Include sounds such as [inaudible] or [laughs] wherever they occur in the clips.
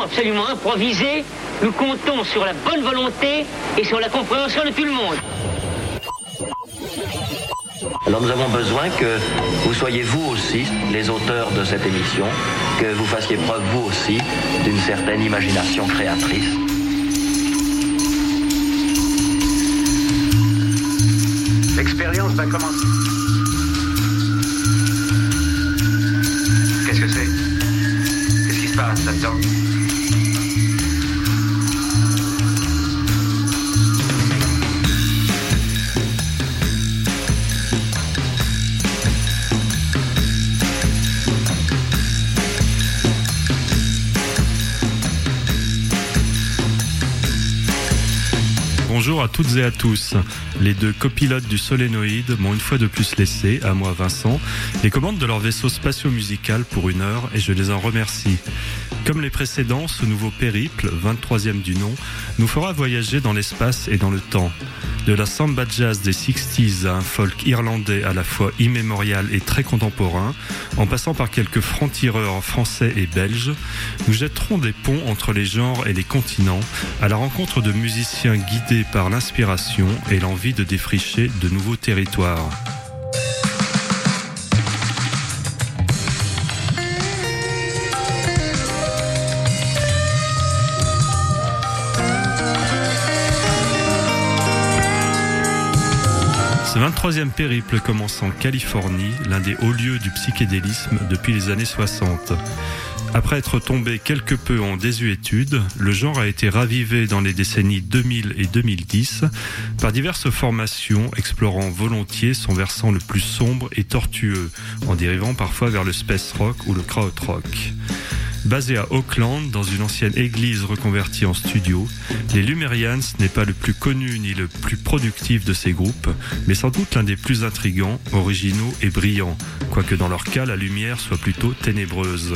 absolument improvisée. Nous comptons sur la bonne volonté et sur la compréhension de tout le monde. Alors nous avons besoin que vous soyez vous aussi les auteurs de cette émission, que vous fassiez preuve vous aussi d'une certaine imagination créatrice. L'expérience va commencer. Qu'est-ce que c'est? Qu'est-ce qui se passe là-dedans? Bonjour à toutes et à tous. Les deux copilotes du solénoïde m'ont une fois de plus laissé, à moi Vincent, les commandes de leur vaisseau spatio-musical pour une heure et je les en remercie. Comme les précédents, ce nouveau périple, 23e du nom, nous fera voyager dans l'espace et dans le temps. De la samba jazz des 60s à un folk irlandais à la fois immémorial et très contemporain, en passant par quelques francs-tireurs français et belges, nous jetterons des ponts entre les genres et les continents à la rencontre de musiciens guidés par l'inspiration et l'envie de défricher de nouveaux territoires. Ce 23e périple commence en Californie, l'un des hauts lieux du psychédélisme depuis les années 60. Après être tombé quelque peu en désuétude, le genre a été ravivé dans les décennies 2000 et 2010 par diverses formations explorant volontiers son versant le plus sombre et tortueux, en dérivant parfois vers le space rock ou le krautrock. Basé à Auckland, dans une ancienne église reconvertie en studio, les Lumerians n'est pas le plus connu ni le plus productif de ces groupes, mais sans doute l'un des plus intrigants, originaux et brillants, quoique dans leur cas la lumière soit plutôt ténébreuse.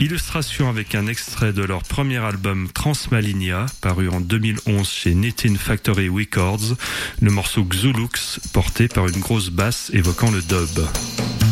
Illustration avec un extrait de leur premier album Transmalinia, paru en 2011 chez Nitin Factory Records, le morceau Xulux, porté par une grosse basse évoquant le dub.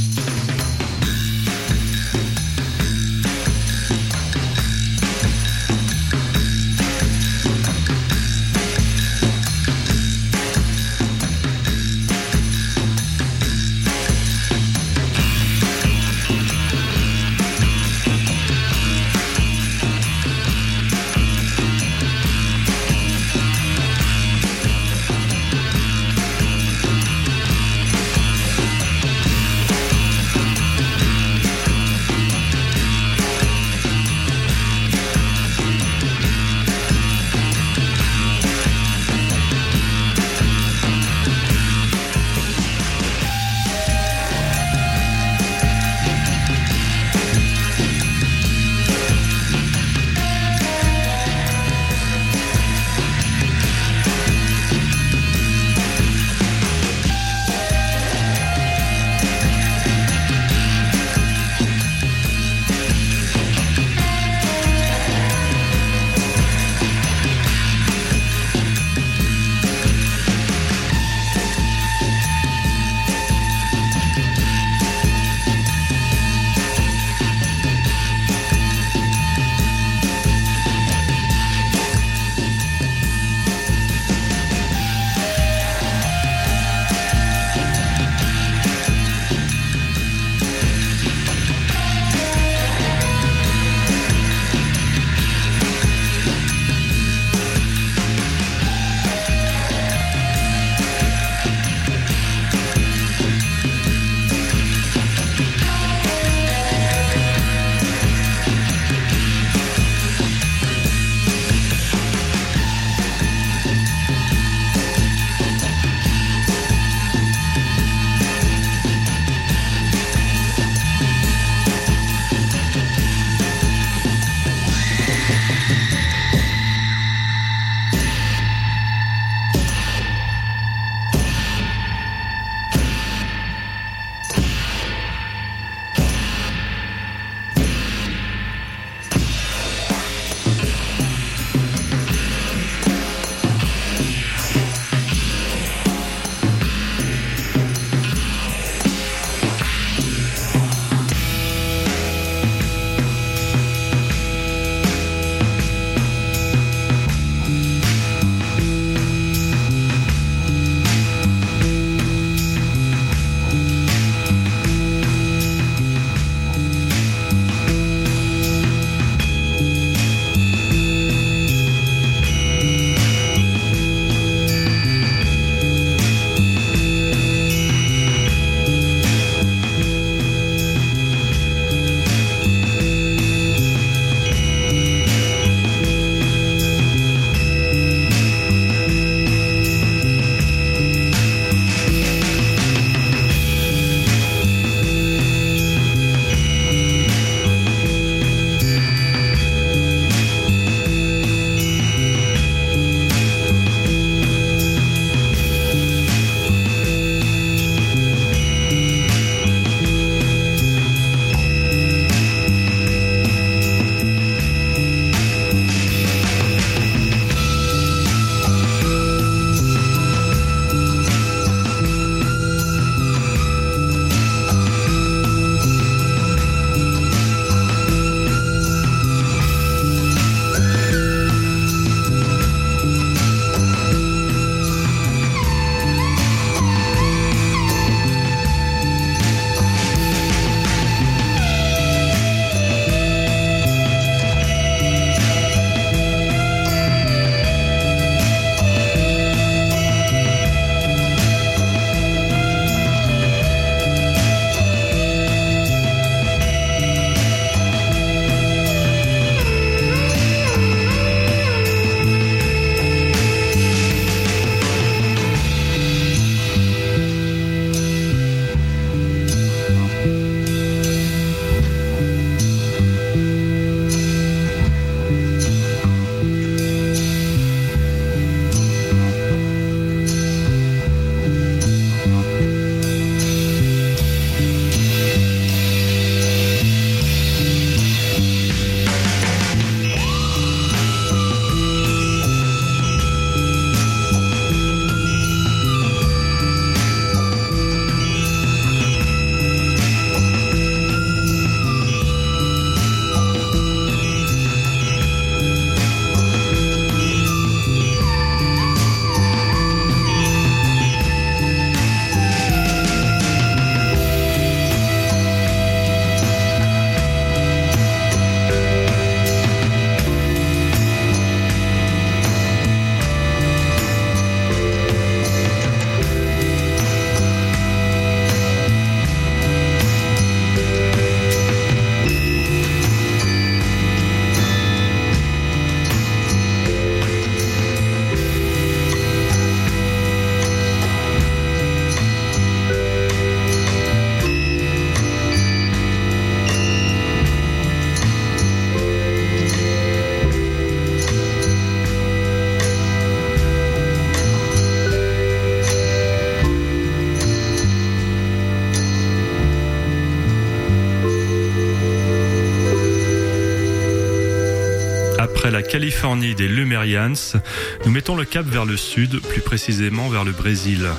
La Californie des Lumerians, nous mettons le cap vers le sud, plus précisément vers le Brésil.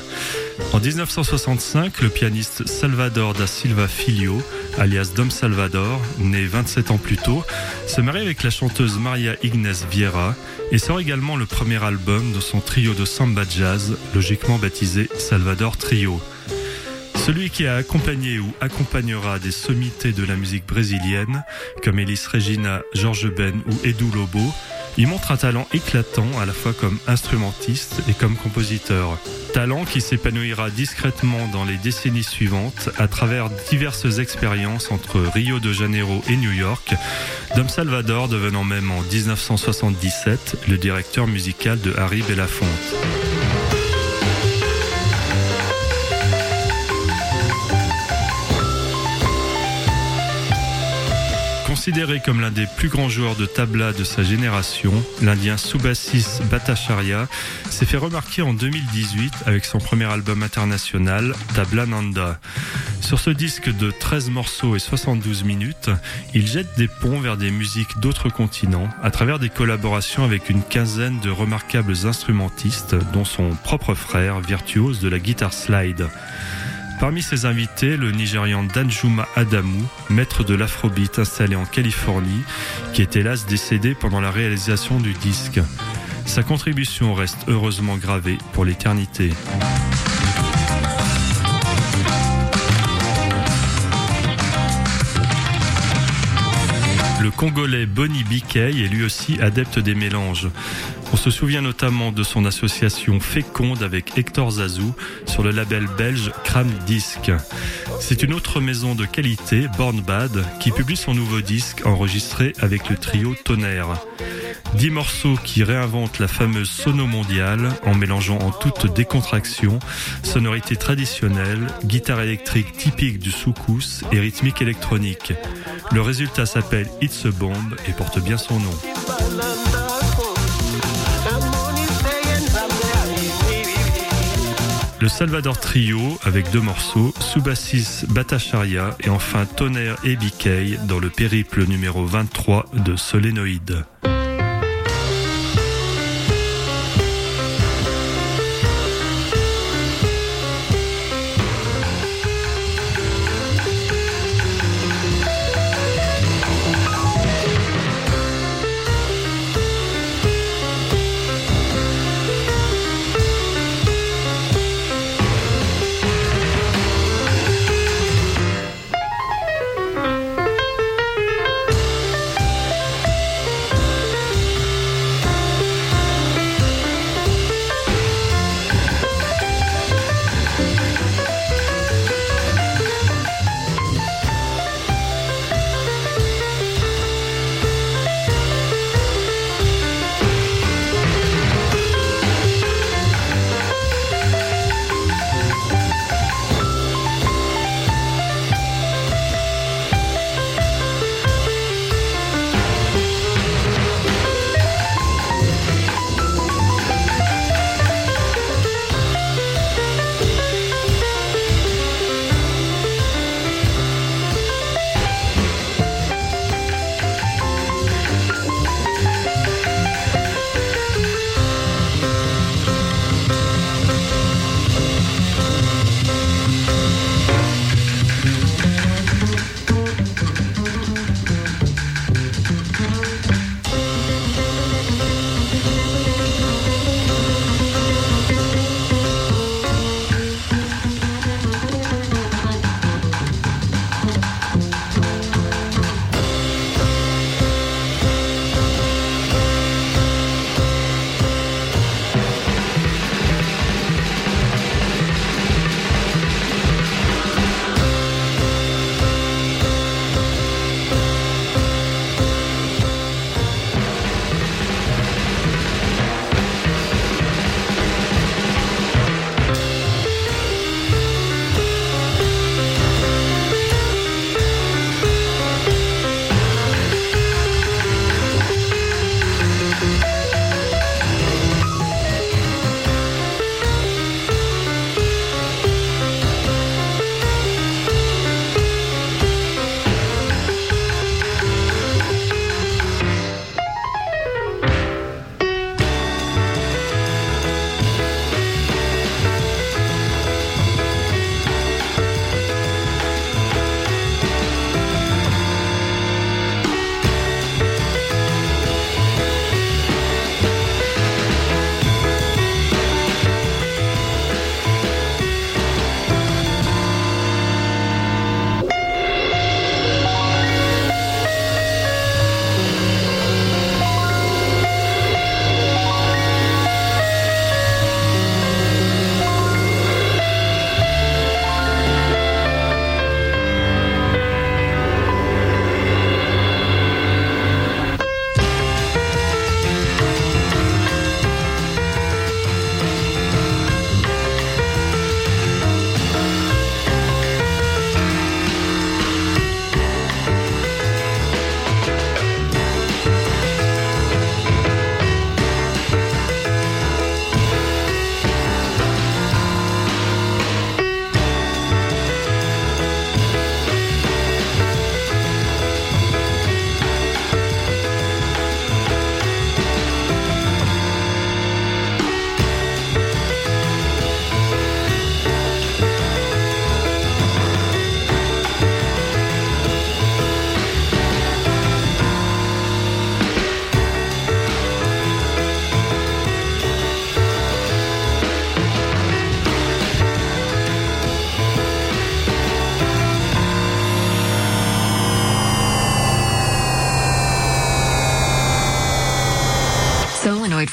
En 1965, le pianiste Salvador da Silva Filho, alias Dom Salvador, né 27 ans plus tôt, se marie avec la chanteuse Maria Ignes Vieira et sort également le premier album de son trio de samba jazz, logiquement baptisé Salvador Trio. Celui qui a accompagné ou accompagnera des sommités de la musique brésilienne, comme Elis Regina, Georges Ben ou Edu Lobo, il montre un talent éclatant à la fois comme instrumentiste et comme compositeur. Talent qui s'épanouira discrètement dans les décennies suivantes à travers diverses expériences entre Rio de Janeiro et New York, Dom Salvador devenant même en 1977 le directeur musical de Harry Belafonte. Considéré comme l'un des plus grands joueurs de tabla de sa génération, l'Indien Subhasis Bhattacharya s'est fait remarquer en 2018 avec son premier album international, Tabla Nanda. Sur ce disque de 13 morceaux et 72 minutes, il jette des ponts vers des musiques d'autres continents à travers des collaborations avec une quinzaine de remarquables instrumentistes, dont son propre frère, virtuose de la guitare slide. Parmi ses invités, le Nigérian Danjuma Adamu, maître de l'afrobeat installé en Californie, qui est hélas décédé pendant la réalisation du disque. Sa contribution reste heureusement gravée pour l'éternité. Le Congolais Bonnie Bikei est lui aussi adepte des mélanges. On se souvient notamment de son association féconde avec Hector Zazou sur le label belge Cram Disc. C'est une autre maison de qualité, Born Bad, qui publie son nouveau disque enregistré avec le trio Tonnerre. Dix morceaux qui réinventent la fameuse sono mondiale en mélangeant en toute décontraction sonorité traditionnelle, guitare électrique typique du soukous et rythmique électronique. Le résultat s'appelle It's a Bomb et porte bien son nom. Le Salvador Trio avec deux morceaux, Subassis Bhattacharya et enfin Tonnerre et Bikei dans le périple numéro 23 de Solénoïde.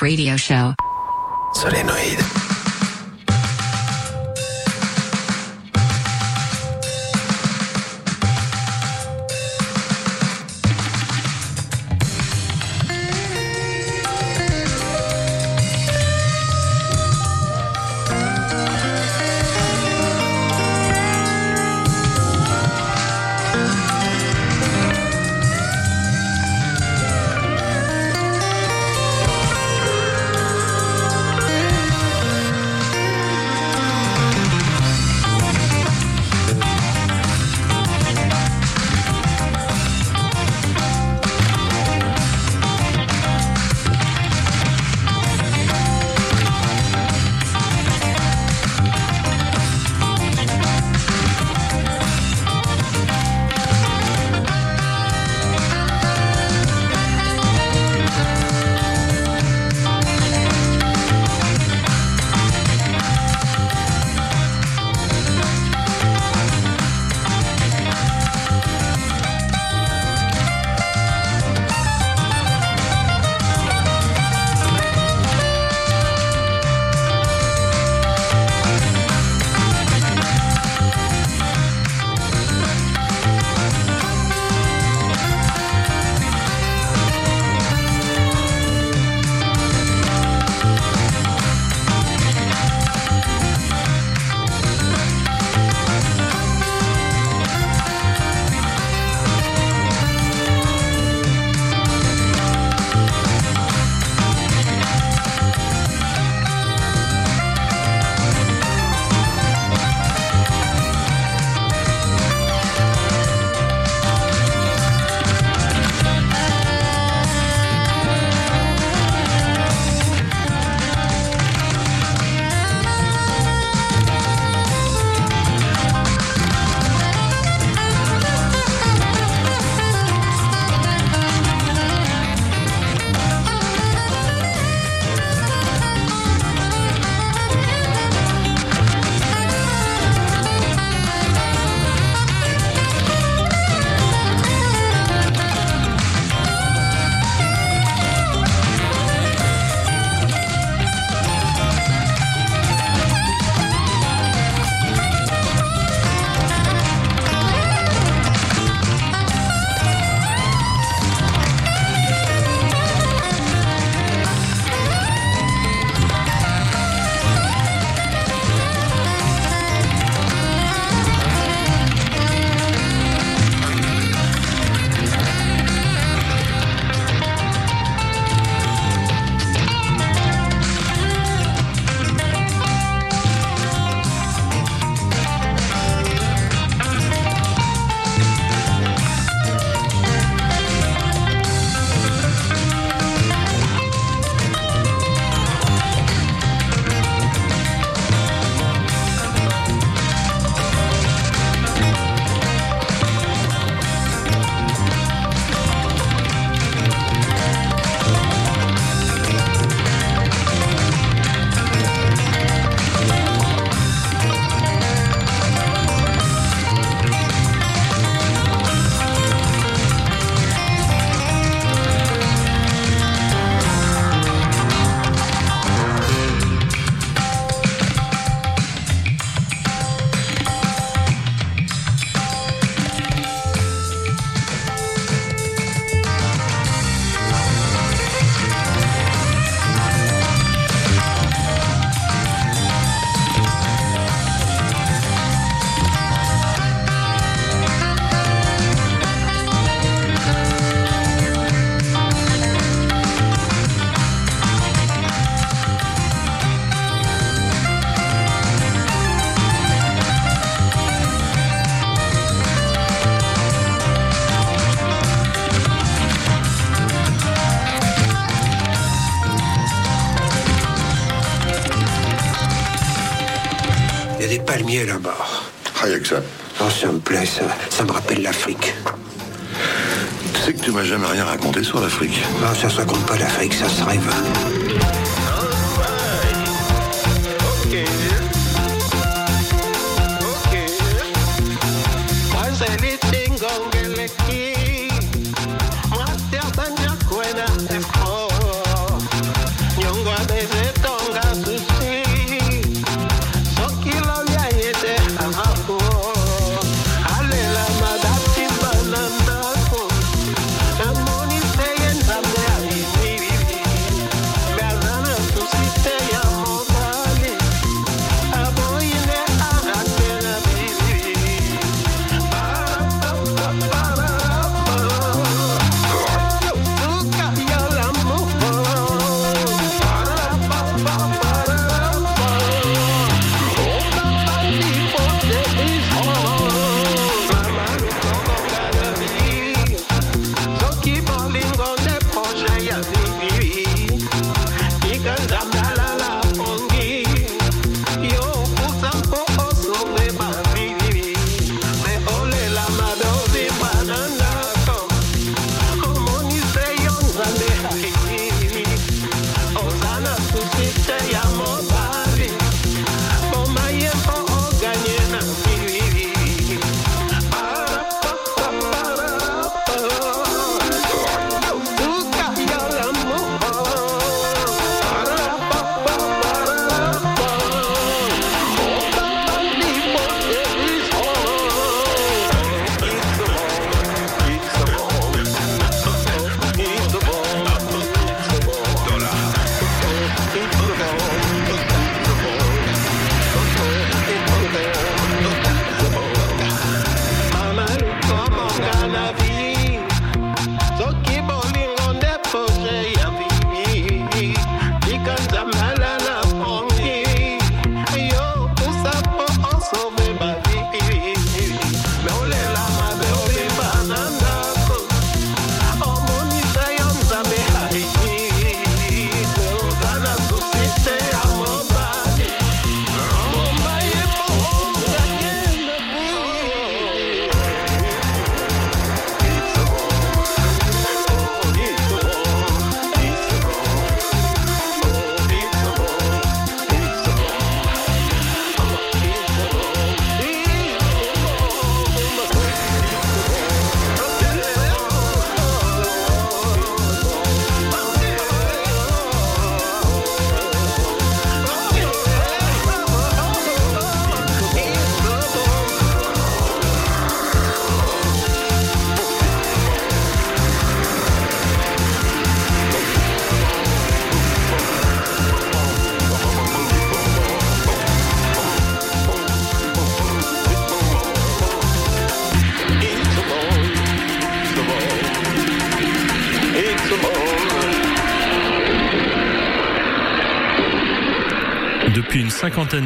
Radio show. Solénoïde.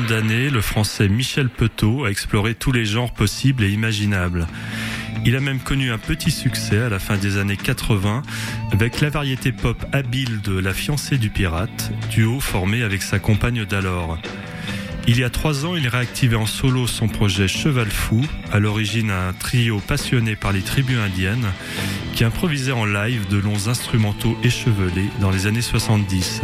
D'années, le français Michel Petot a exploré tous les genres possibles et imaginables. Il a même connu un petit succès à la fin des années 80 avec la variété pop habile de La fiancée du pirate, duo formé avec sa compagne d'alors. Il y a trois ans, il réactivait en solo son projet Cheval Fou, à l'origine un trio passionné par les tribus indiennes, qui improvisait en live de longs instrumentaux échevelés dans les années 70.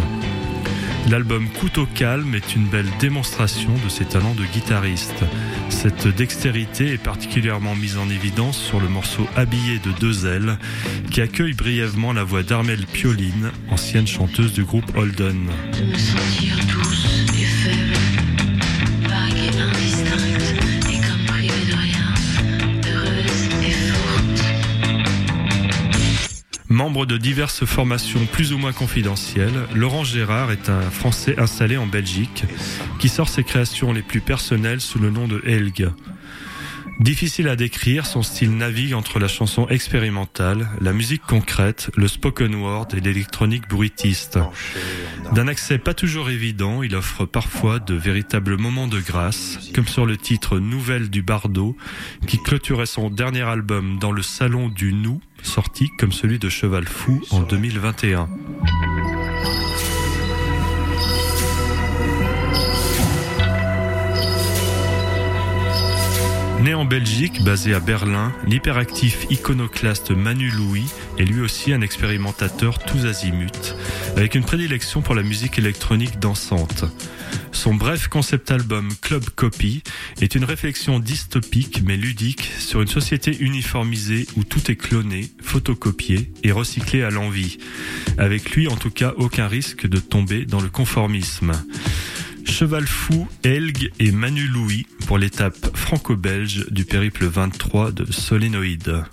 L'album Couteau calme est une belle démonstration de ses talents de guitariste. Cette dextérité est particulièrement mise en évidence sur le morceau Habillé de deux ailes, qui accueille brièvement la voix d'Armel Pioline, ancienne chanteuse du groupe Holden. De diverses formations plus ou moins confidentielles, Laurent Gérard est un Français installé en Belgique qui sort ses créations les plus personnelles sous le nom de Helg. Difficile à décrire, son style navigue entre la chanson expérimentale, la musique concrète, le spoken word et l'électronique bruitiste. D'un accès pas toujours évident, il offre parfois de véritables moments de grâce, comme sur le titre Nouvelle du Bardo, qui clôturait son dernier album dans le salon du Nou, sorti comme celui de Cheval Fou en 2021. Né en Belgique, basé à Berlin, l'hyperactif iconoclaste Manu Louis est lui aussi un expérimentateur tous azimuts, avec une prédilection pour la musique électronique dansante. Son bref concept album Club Copy est une réflexion dystopique mais ludique sur une société uniformisée où tout est cloné, photocopié et recyclé à l'envie. Avec lui, en tout cas, aucun risque de tomber dans le conformisme. Cheval Fou, Elg et Manu Louis pour l'étape franco-belge du périple 23 de Solénoïde.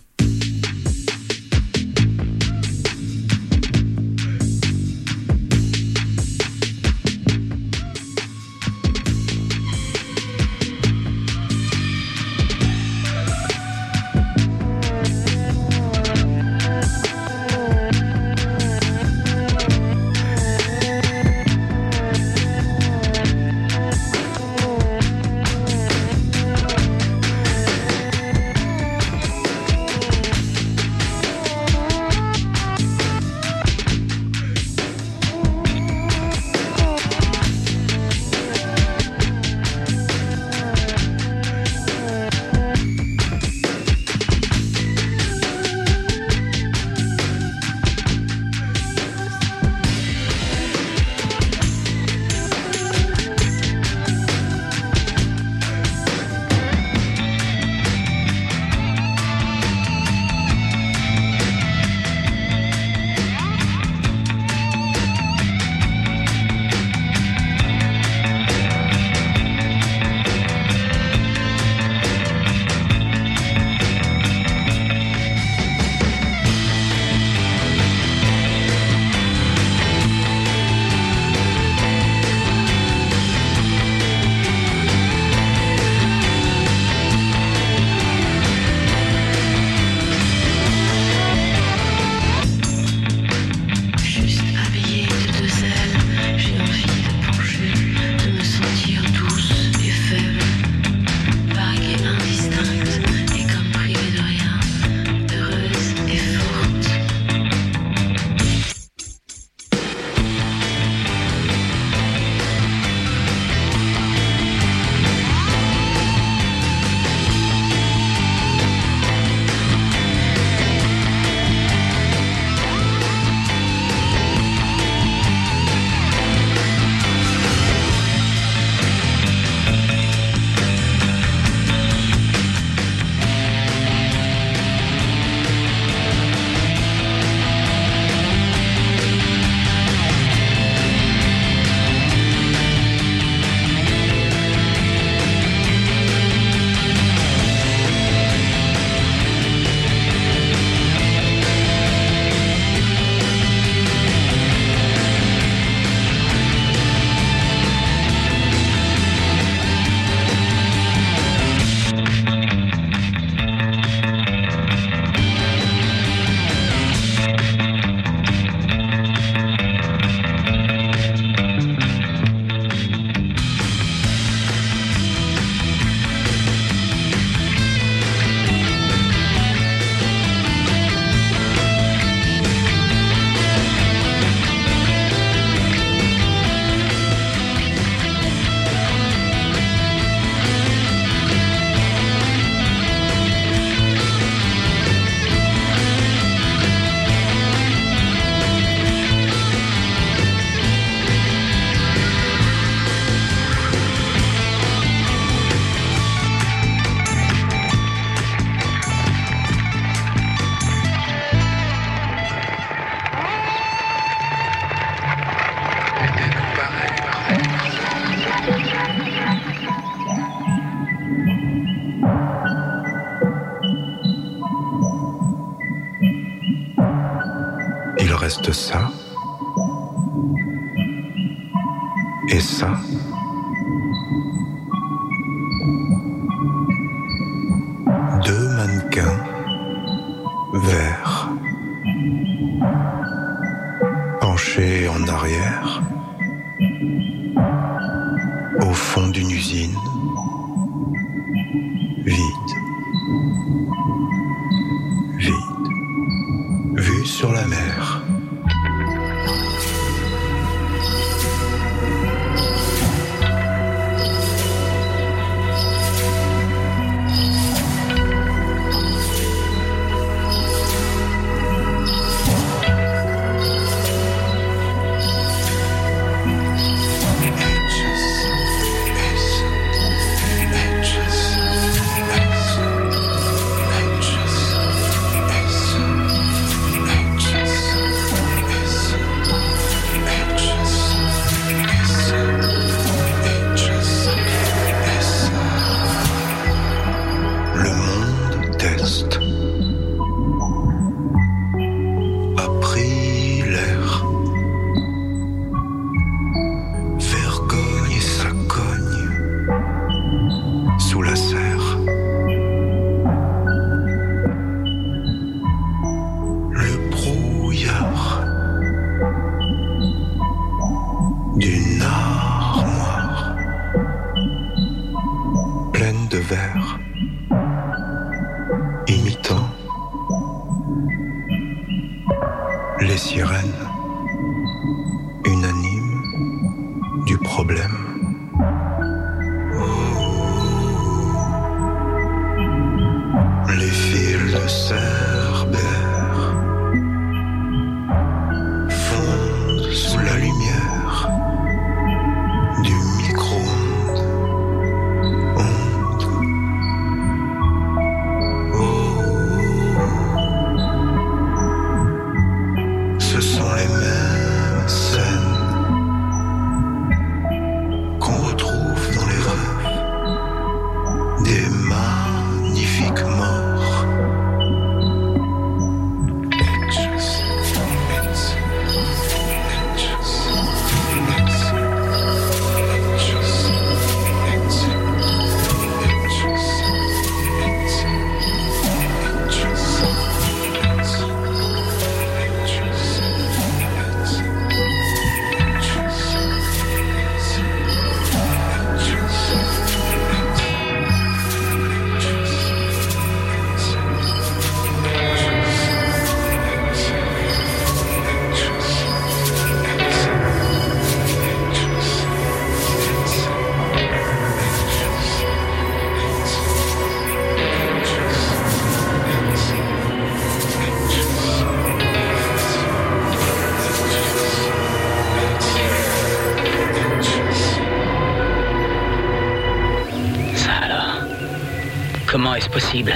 posible.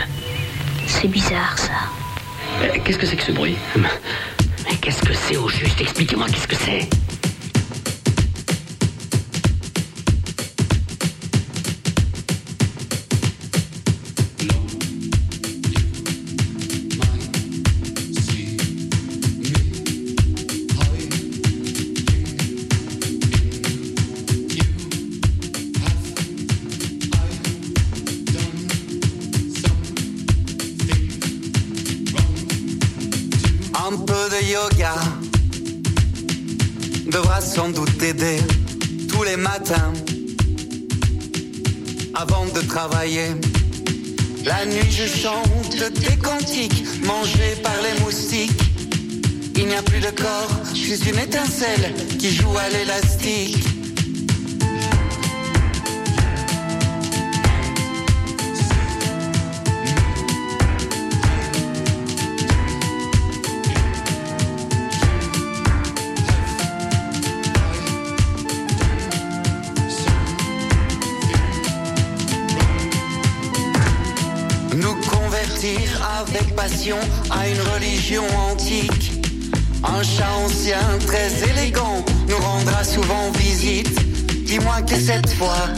à une religion antique. Un chat ancien très élégant nous rendra souvent visite. Dis-moi que cette fois,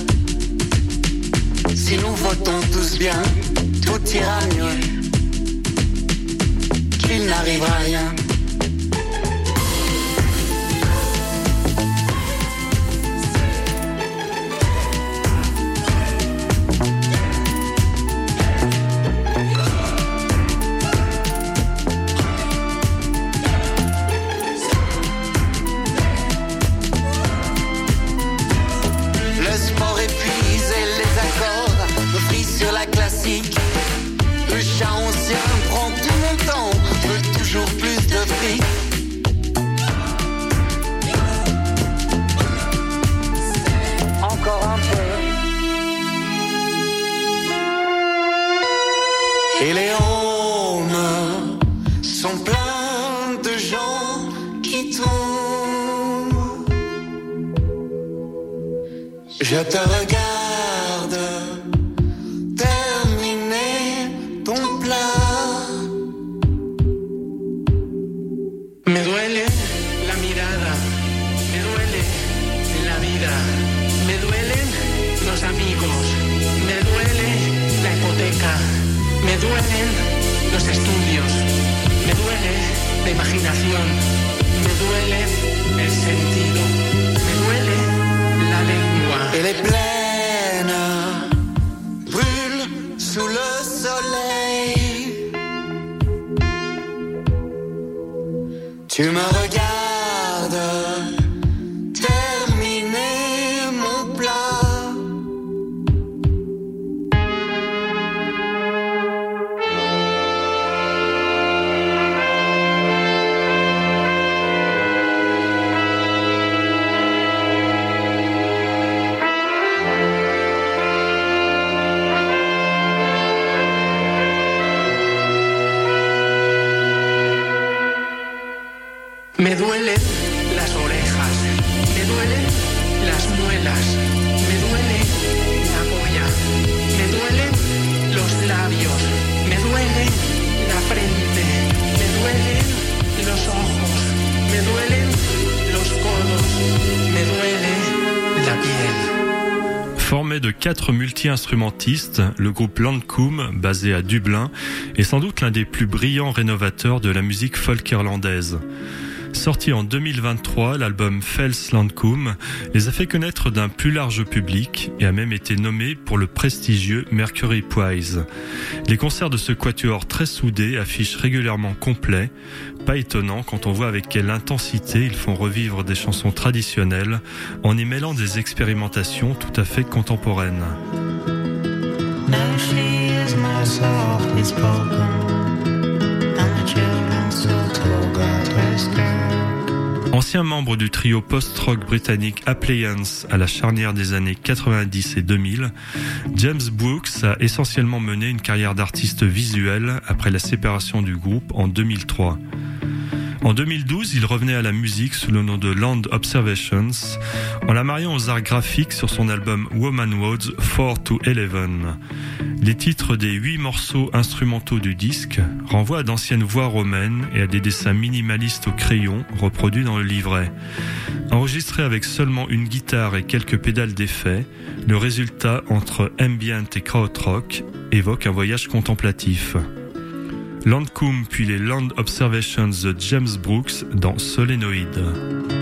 si nous votons tous bien, tout ira mieux. Qu'il n'arrivera rien. Me duele el sentido, me duele la lengua. Et les plaines brûlent sous le soleil. Tu me regardes quatre multi-instrumentistes, le groupe Landkoum, basé à Dublin, est sans doute l'un des plus brillants rénovateurs de la musique folk irlandaise. Sorti en 2023, l'album Fels Landkoum les a fait connaître d'un plus large public et a même été nommé pour le prestigieux Mercury Prize. Les concerts de ce quatuor très soudé affichent régulièrement complet, pas étonnant quand on voit avec quelle intensité ils font revivre des chansons traditionnelles en y mêlant des expérimentations tout à fait contemporaines. Ancien membre du trio post-rock britannique Appliance à la charnière des années 90 et 2000, James Brooks a essentiellement mené une carrière d'artiste visuel après la séparation du groupe en 2003. En 2012, il revenait à la musique sous le nom de Land Observations, en la mariant aux arts graphiques sur son album Woman Woads 4 to 11. Les titres des huit morceaux instrumentaux du disque renvoient à d'anciennes voix romaines et à des dessins minimalistes au crayon reproduits dans le livret. Enregistré avec seulement une guitare et quelques pédales d'effet, le résultat entre ambient et krautrock évoque un voyage contemplatif. Landkoum puis les Land Observations de James Brooks dans Solénoïde.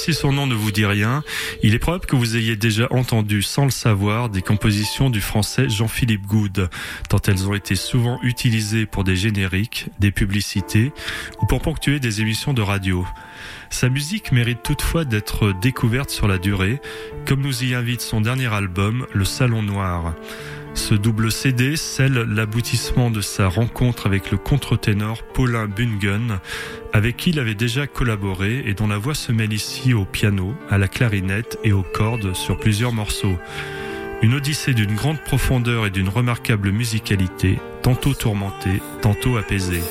Si son nom ne vous dit rien, il est probable que vous ayez déjà entendu, sans le savoir, des compositions du français Jean-Philippe Goude, tant elles ont été souvent utilisées pour des génériques, des publicités ou pour ponctuer des émissions de radio. Sa musique mérite toutefois d'être découverte sur la durée, comme nous y invite son dernier album, Le Salon Noir. Ce double CD scelle l'aboutissement de sa rencontre avec le contre-ténor Paulin Bungen, avec qui il avait déjà collaboré et dont la voix se mêle ici au piano, à la clarinette et aux cordes sur plusieurs morceaux. Une odyssée d'une grande profondeur et d'une remarquable musicalité, tantôt tourmentée, tantôt apaisée.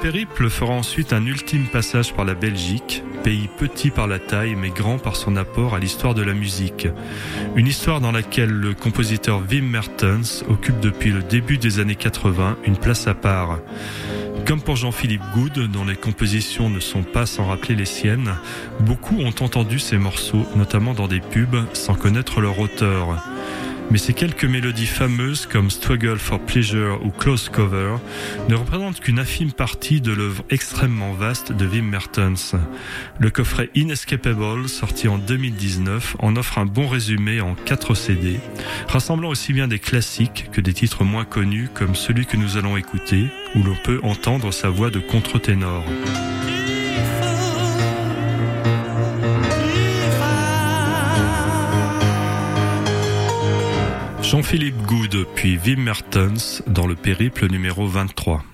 Périple fera ensuite un ultime passage par la Belgique, pays petit par la taille mais grand par son apport à l'histoire de la musique. Une histoire dans laquelle le compositeur Wim Mertens occupe depuis le début des années 80 une place à part. Comme pour Jean-Philippe Goud, dont les compositions ne sont pas sans rappeler les siennes, beaucoup ont entendu ces morceaux, notamment dans des pubs, sans connaître leur auteur mais ces quelques mélodies fameuses comme Struggle for Pleasure ou Close Cover ne représentent qu'une infime partie de l'œuvre extrêmement vaste de Wim Mertens. Le coffret Inescapable, sorti en 2019, en offre un bon résumé en 4 CD, rassemblant aussi bien des classiques que des titres moins connus comme celui que nous allons écouter, où l'on peut entendre sa voix de contre-ténor. Jean-Philippe Goud puis Wim Mertens dans le périple numéro 23.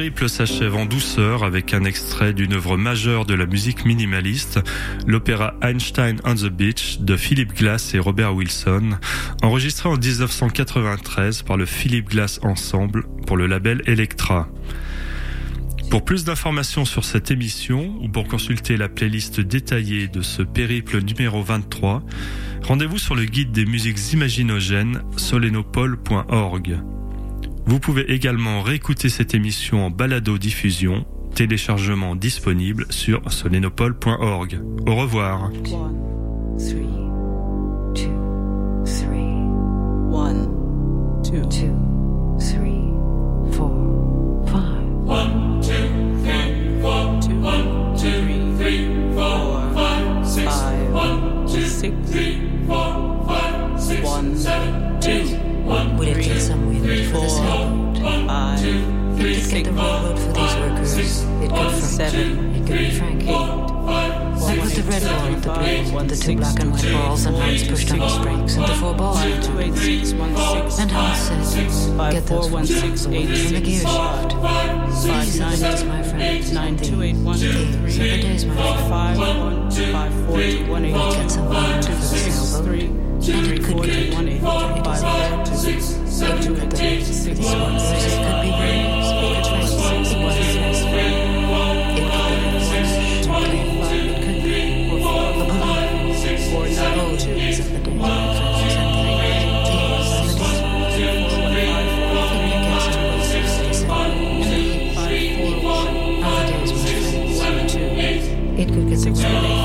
Périple s'achève en douceur avec un extrait d'une œuvre majeure de la musique minimaliste, l'opéra Einstein on the Beach de Philip Glass et Robert Wilson, enregistré en 1993 par le Philip Glass Ensemble pour le label Electra. Pour plus d'informations sur cette émission ou pour consulter la playlist détaillée de ce périple numéro 23, rendez-vous sur le guide des musiques imaginogènes solenopole.org. Vous pouvez également réécouter cette émission en balado-diffusion, téléchargement disponible sur solenopole.org. Au revoir. One, two, three. Four, five. One, two, three, four. Five, six. One, two, three, four, five, six. One, seven, two. One, three, four, five, could get the railroad for these workers. It could Frank. seven, It could be Frank Heat. I put the red at the blue, the two black and white balls, and Hans pushed on the springs, and the four balls went two, eight, six, one, six. And Hans said, get those one, six, of the eight, gear. Five, These are the days, my friend. nine, two, eight, one, two, These three. are the days, my friend. Five, one, five, four, two, one, eight, get some two, for the six, sailboat. And it could get two, one, eight, five, is four, it could be rings, it. It could be it could be, or get.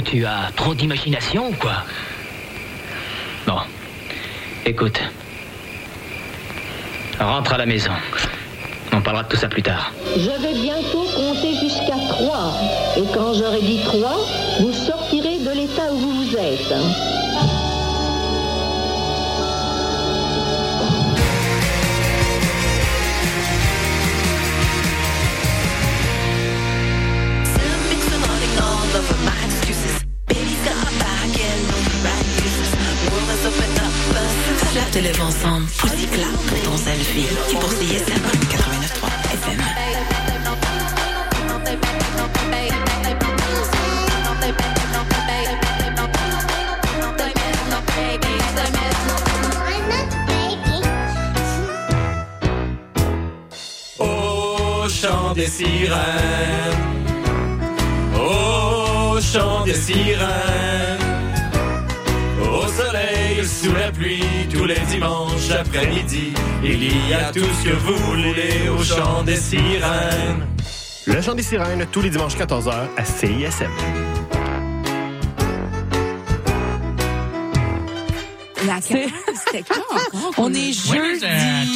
Tu as Trop d'imagination ou quoi Bon, écoute. Rentre à la maison. On parlera de tout ça plus tard. Je vais bientôt compter jusqu'à trois. Et quand j'aurai dit trois, vous sortirez de l'état où vous vous êtes. Te lève ensemble, Pussy Clap pour ton selfie. Qui pour CISM 89.3 FM. Au chant des sirènes, au chant des sirènes, sous la pluie, tous les dimanches après-midi, il y a tout ce que vous voulez au chant des sirènes. Le chant des sirènes, tous les dimanches 14h à CISM. La c'était [laughs] quand encore? On est When is, uh,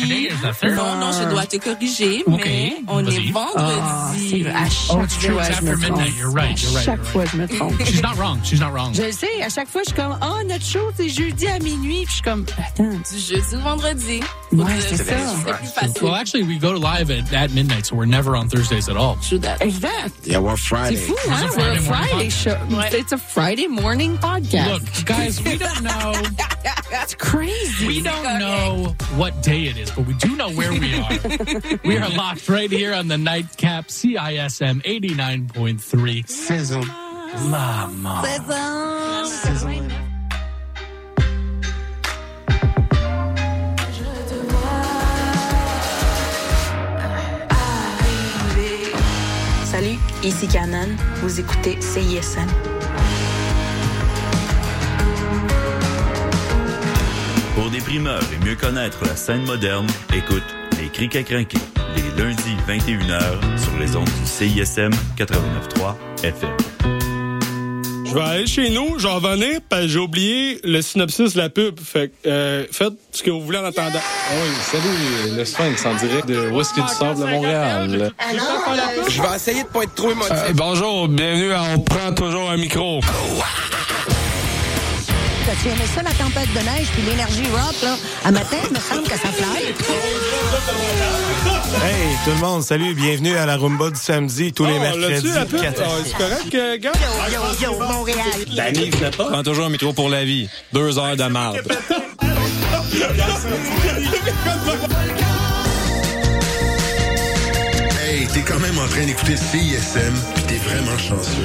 today jeudi. is the third? Non, non, je dois te corriger, Ok, mais on vas-y. est vendredi. à Oh, it's true. After midnight. You're right. You're right. Chaque you're fois, je me trompe. She's not wrong. She's not wrong. Je le sais, à chaque fois, je suis comme, oh, notre show, c'est jeudi à minuit. Puis je suis comme, attends, du jeudi au vendredi. Ouais, c'est ça. C'est plus facile. Well, actually, we go live at, at midnight, so we're never on Thursdays at all. Exact. Yeah, we're C'est Friday. fou, It's hein? a We're a Friday morning Friday podcast. show. It's a Friday morning podcast. Look, guys, we don't know. [laughs] That's crazy. We don't know what day it is, but we do know where we are. [laughs] we are locked right here on the nightcap CISM 89.3. Sizzle. Mama. Salut, ici Canon. Vous écoutez CISM. Primeurs et mieux connaître la scène moderne, écoute Les Crics à crinquer, les lundis 21h sur les ondes du CISM 89.3 FM. je vais aller chez nous, je vais revenir, parce que j'ai oublié le synopsis de la pub. Fait que, euh, faites ce que vous voulez en attendant. Oui, salut, le Sphinx en direct de Whisky du Sable de Montréal? Je vais essayer de pas être trop émotif. Euh, bonjour, bienvenue à On prend toujours un micro. T'as-tu aimé ça, la tempête de neige puis l'énergie rock, là? À matin, il me semble que ça fly. Hey, tout le monde, salut, bienvenue à la Rumba du samedi, tous les Oh, mercredis. Ah, C'est correct, euh, gars? Yo, yo, Montréal. Danny, pas. Prends toujours un micro pour la vie. Deux heures de marde. Hey, t'es quand même en train d'écouter CISM, pis t'es vraiment chanceux.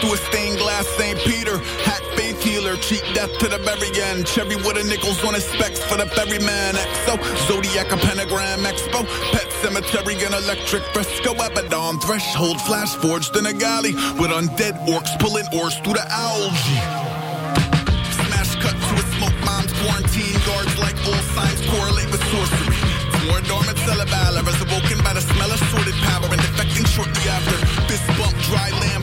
through a stained glass St. Peter. Hat faith healer, cheat death to the very end. Cherry with a nickels on his specs for the ferryman. XO, Zodiac, a pentagram expo. Pet cemetery, an electric fresco. Abaddon, threshold, flash forged in a galley. With undead orcs pulling oars through the algae. Smash cut to a smoke bomb's quarantine guards like old signs correlate with sorcery. More dormant cerebella is awoken by the smell of sorted power and defecting shortly after. Fist bump, dry land